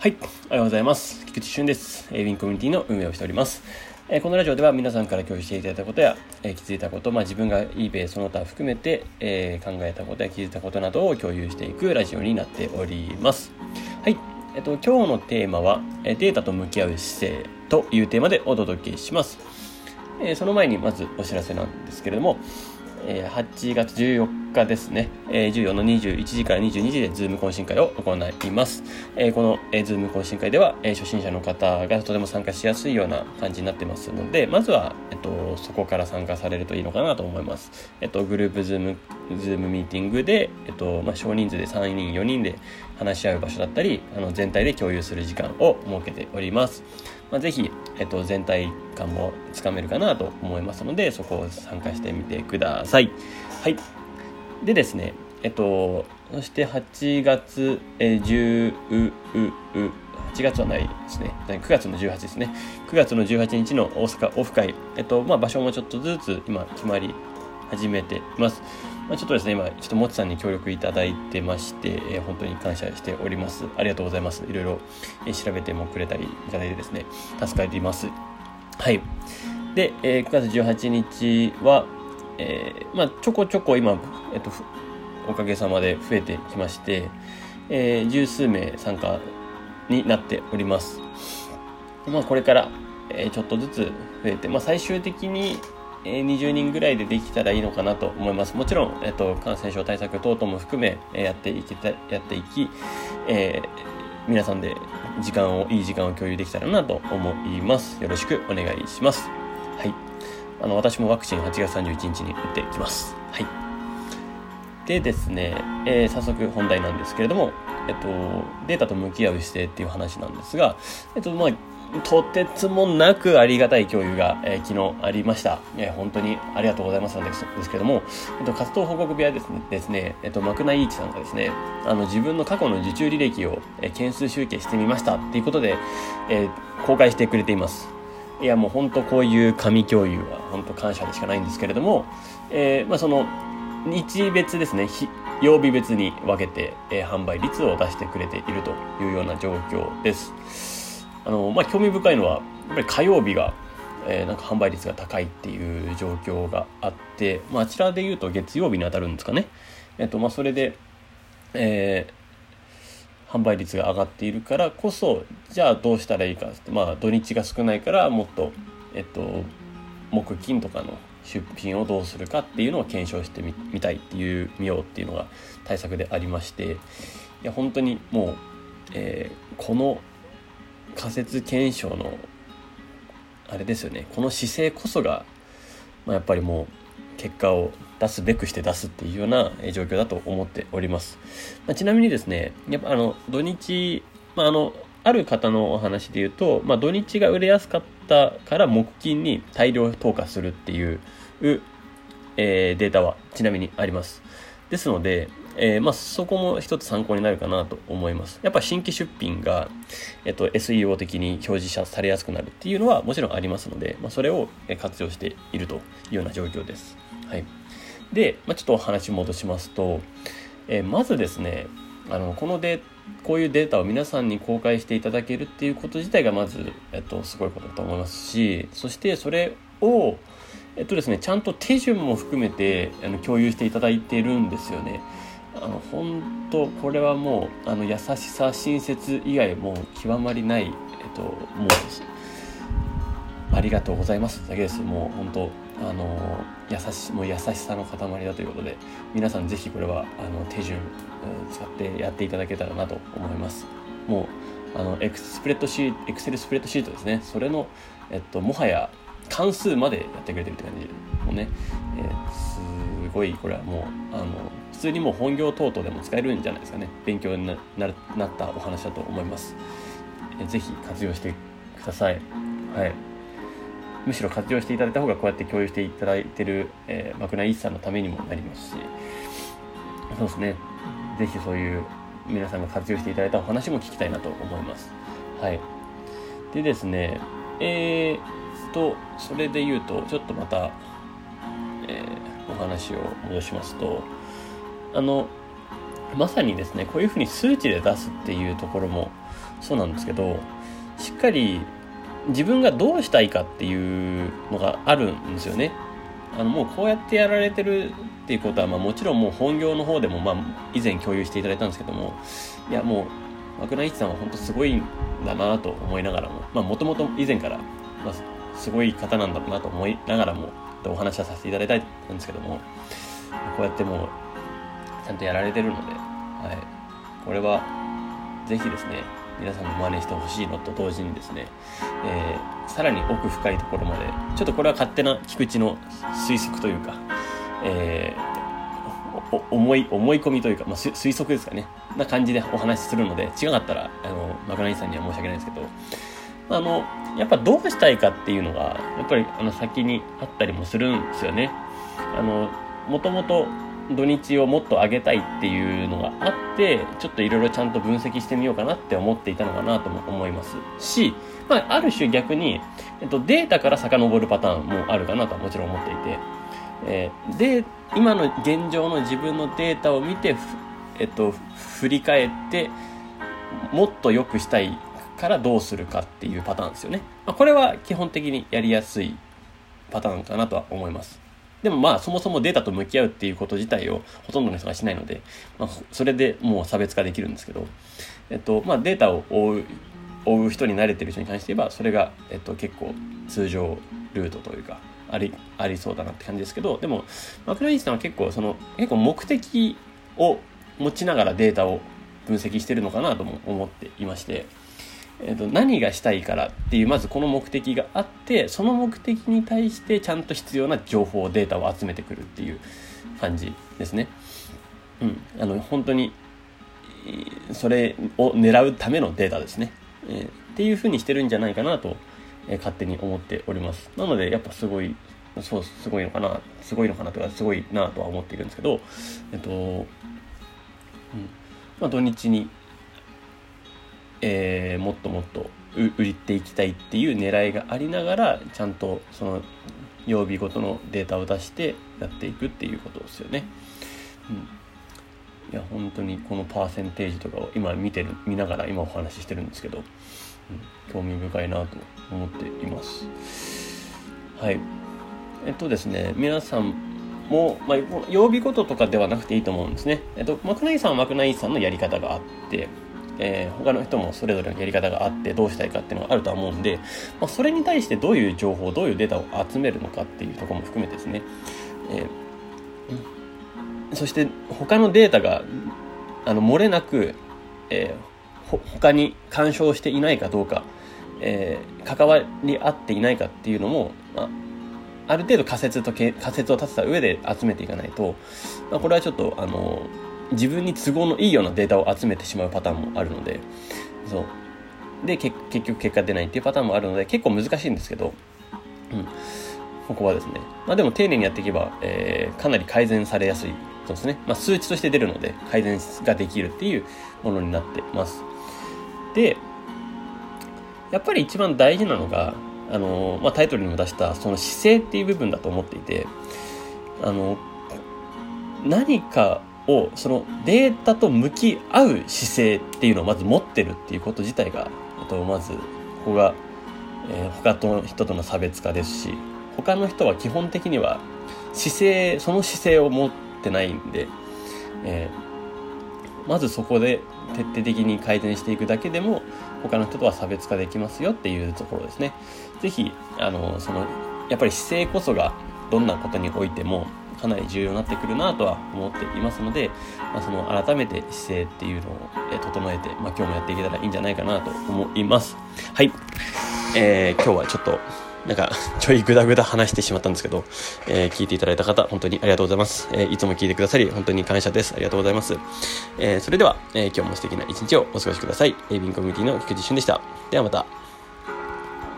はい、おはようございます。菊池俊です。ウィンコミュニティの運営をしております。えこのラジオでは皆さんから共有していただいたことや、え気づいたこと、まあ、自分が eBay その他含めて、え考えたことや気づいたことなどを共有していくラジオになっております。はい、えっと、今日のテーマは、えデータと向き合う姿勢というテーマでお届けします。えその前にまずお知らせなんですけれども、え8月14日ですね、え14の21時から22時で Zoom 懇親会を行います。えこの、え Zoom 懇親会では、え初心者の方がとても参加しやすいような感じになってますので、まずは、えっと、そこから参加されるといいのかなと思います。えっと、グループ Zoom、Zoom ミーティングで、えっと、まあ、少人数で3人、4人で話し合う場所だったり、あの、全体で共有する時間を設けております。まあ、ぜひ、えっと、全体感もつかめるかなと思いますので、そこを参加してみてください。はい。でですね、えっと、そして8月、えー、10う、う、う、8月はないですね。9月の18ですね。9月の18日の大阪オフ会。えっと、まあ、場所もちょっとずつ今決まり始めています。まあ、ちょっとですね、今、ちょっともちさんに協力いただいてまして、えー、本当に感謝しております。ありがとうございます。いろいろ、えー、調べてもくれたりいただいてですね、助かります。はい。で、えー、9月18日は、えー、まあ、ちょこちょこ今、えっと、おかげさまで増えてきまして、えー、十数名参加になっております。まあ、これから、えー、ちょっとずつ増えて、まあ、最終的に、20人ぐらいでできたらいいのかなと思います。もちろん、えっと、感染症対策等々も含め、えやっていきた、やっていき、えー、皆さんで時間を、いい時間を共有できたらなと思います。よろしくお願いします。はい。あの、私もワクチン8月31日に打ってきます。はい。でですね、えー、早速本題なんですけれども、えっと、データと向き合う姿勢っていう話なんですが、えっと、まあ、とてつもなくありがたい共有が、えー、昨日ありました。えー、本当にありがとうございますなんですけども、えっと、活動報告部屋ですね、ですねえっと、マクナイーチさんがですね、あの、自分の過去の受注履歴を、えー、件数集計してみましたっていうことで、え、公開してくれています。いや、もう本当こういう紙共有は本当感謝でしかないんですけれども、え、まあその、日別ですね、曜日別に分けて、え、販売率を出してくれているというような状況です。あの、まあ、興味深いのは、やっぱり火曜日が、えー、なんか販売率が高いっていう状況があって、まあ、あちらで言うと月曜日に当たるんですかね。えっ、と、まあ、それで、えー、販売率が上がっているからこそ、じゃあどうしたらいいかって、まあ、土日が少ないからもっと、えっと、木金とかの出品をどうするかっていうのを検証してみみたいっていう見ようっていうのが対策でありましていや本当にもう、えー、この仮説検証のあれですよね。この姿勢こそが、まあ、やっぱりもう結果を出すべくして出すっていうような状況だと思っております、まあ、ちなみにですねやっぱあの土日、まあ、あのある方のお話で言うと、まあ、土日が売れやすかったから木金に大量投下するっていう、えー、データはちなみにあります。ですので、えー、まあ、そこも一つ参考になるかなと思います。やっぱ新規出品が、えっと、SEO 的に表示されやすくなるっていうのはもちろんありますので、まあ、それを活用しているというような状況です。はい。で、まあ、ちょっとお話戻しますと、えー、まずですね、あの、このデこういうデータを皆さんに公開していただけるっていうこと自体がまず、えっと、すごいことだと思いますし、そしてそれを、えっとですね、ちゃんと手順も含めてあの共有していただいてるんですよね。あの本当これはもうあの優しさ親切以外もう極まりない、えっと、もうありがとうございますだけです。もう本当あの優しもう優しさの塊だということで皆さんぜひこれはあの手順使ってやっていただけたらなと思います。もうあのエクスプレッドシートエクセルスプレッドシートですね。それの、えっと、もはや関数までやってくれてるって感じ。もうね、えー、すごいこれはもうあの普通にもう本業等々でも使えるんじゃないですかね。勉強になったお話だと思います、えー、ぜひ活用してください。はい。むしろ活用していただいた方がこうやって共有していただいてる、えー、マクナイさんのためにもなりますし。そうですね。ぜひそういう皆さんが活用していただいたお話も聞きたいなと思います。はい。でですねえー、とそれで言うとちょっとまた、え、話を戻しますとあのまさにですねこういうふうに数値で出すっていうところもそうなんですけどしっかり自分がどうしたいかっていうのがあるんですよね。あのもうこうやってやられてるっていうことは、まあ、もちろんもう本業の方でも、まあ、以前共有していただいたんですけどもいやもう幕内一さんは本当すごいんだなと思いながらももともと以前から、まあ、すごい方なんだろうなと思いながらもお話はさせていただいたんですけどもこうやってもうちゃんとやられてるので、はい、これはぜひですね皆さんも真似してほしいのと同時にですね、えー、さらに奥深いところまでちょっとこれは勝手な菊池の推測というか、えー、思い思い込みというか、まあ、推測ですかね。な感じでお話しするので違かったらあのマクナイさんには申し訳ないんですけどあのやっぱどうしたいかっていうのがやっぱりあの先にあったりもするんですよね。あのもともと土日をもっと上げたいっていうのがあってちょっといろいろちゃんと分析してみようかなって思っていたのかなとも思いますし、まあ、ある種逆に、えっと、データから遡るパターンもあるかなとはもちろん思っていて、えー、で今の現状の自分のデータを見て、えっと、振り返ってもっと良くしたいからどうするかっていうパターンですよね、まあ、これは基本的にやりやすいパターンかなとは思います。でもまあそもそもデータと向き合うっていうこと自体をほとんどの人がしないので、まあ、それでもう差別化できるんですけど、えっとまあ、データを追う追う人に慣れてる人に関して言えばそれが、えっと、結構通常ルートというかありありそうだなって感じですけどでもマクラインさんは結構その結構目的を持ちながらデータを分析してるのかなとも思っていましてえーと、何がしたいからっていうまずこの目的があってその目的に対してちゃんと必要な情報データを集めてくるっていう感じですね。うん、あの本当にそれを狙うためのデータですね。えー、っていうふうにしてるんじゃないかなと、えー、勝手に思っております。なのでやっぱすごいそうすごいのかなすごいのかなとかすごいなとは思っているんですけどえっと、うんまあ、土日にえー、もっともっと売っていきたいっていう狙いがありながらちゃんとその曜日ごとのデータを出してやっていくっていうことですよね。うん、いや本当にこのパーセンテージとかを今見てる見ながら今お話ししてるんですけど、うん、興味深いなと思っています。はいえっとですね皆さんも、まあ、曜日ごととかではなくていいと思うんですね。えっと、マクナイさんはマクナイさんのやり方があって、えー、他の人もそれぞれのやり方があってどうしたいかっていうのがあるとは思うんで、まあ、それに対してどういう情報どういうデータを集めるのかっていうとこも含めてですね、えー、そして他のデータがあの漏れなく、えー、他に干渉していないかどうか、えー、関わり合っていないかっていうのも、まあ、ある程度仮説と仮説を立てた上で集めていかないと、まあ、これはちょっとあの自分に都合のいいようなデータを集めてしまうパターンもあるので、そう。で、結局結果出ないっていうパターンもあるので、結構難しいんですけど、うん。ここはですね。まあでも丁寧にやっていけば、えー、かなり改善されやすい。そうですね。まあ数値として出るので、改善ができるっていうものになってます。で、やっぱり一番大事なのが、あの、まあタイトルにも出したその姿勢っていう部分だと思っていて、あの、何かをそのデータと向き合う姿勢っていうのをまず持ってるっていうこと自体が、えっと、まずここが、えー、他の人との差別化ですし他の人は基本的には姿勢その姿勢を持ってないんで、えー、まずそこで徹底的に改善していくだけでも他の人とは差別化できますよっていうところですね。ぜひあのそのやっぱり姿勢こそがどんなことにおいてもかなり重要になってくるなとは思っていますので、まあ、その改めて姿勢っていうのを、整えて、まあ、今日もやっていけたらいいんじゃないかなと思います。はい。えー、今日はちょっと、なんか、ちょいぐだぐだ話してしまったんですけど、えー、聞いていただいた方、本当にありがとうございます。えー、いつも聞いてくださり、本当に感謝です。ありがとうございます。えー、それでは、え今日も素敵な一日をお過ごしください。エイビンコミュニティの菊池俊でした。ではまた。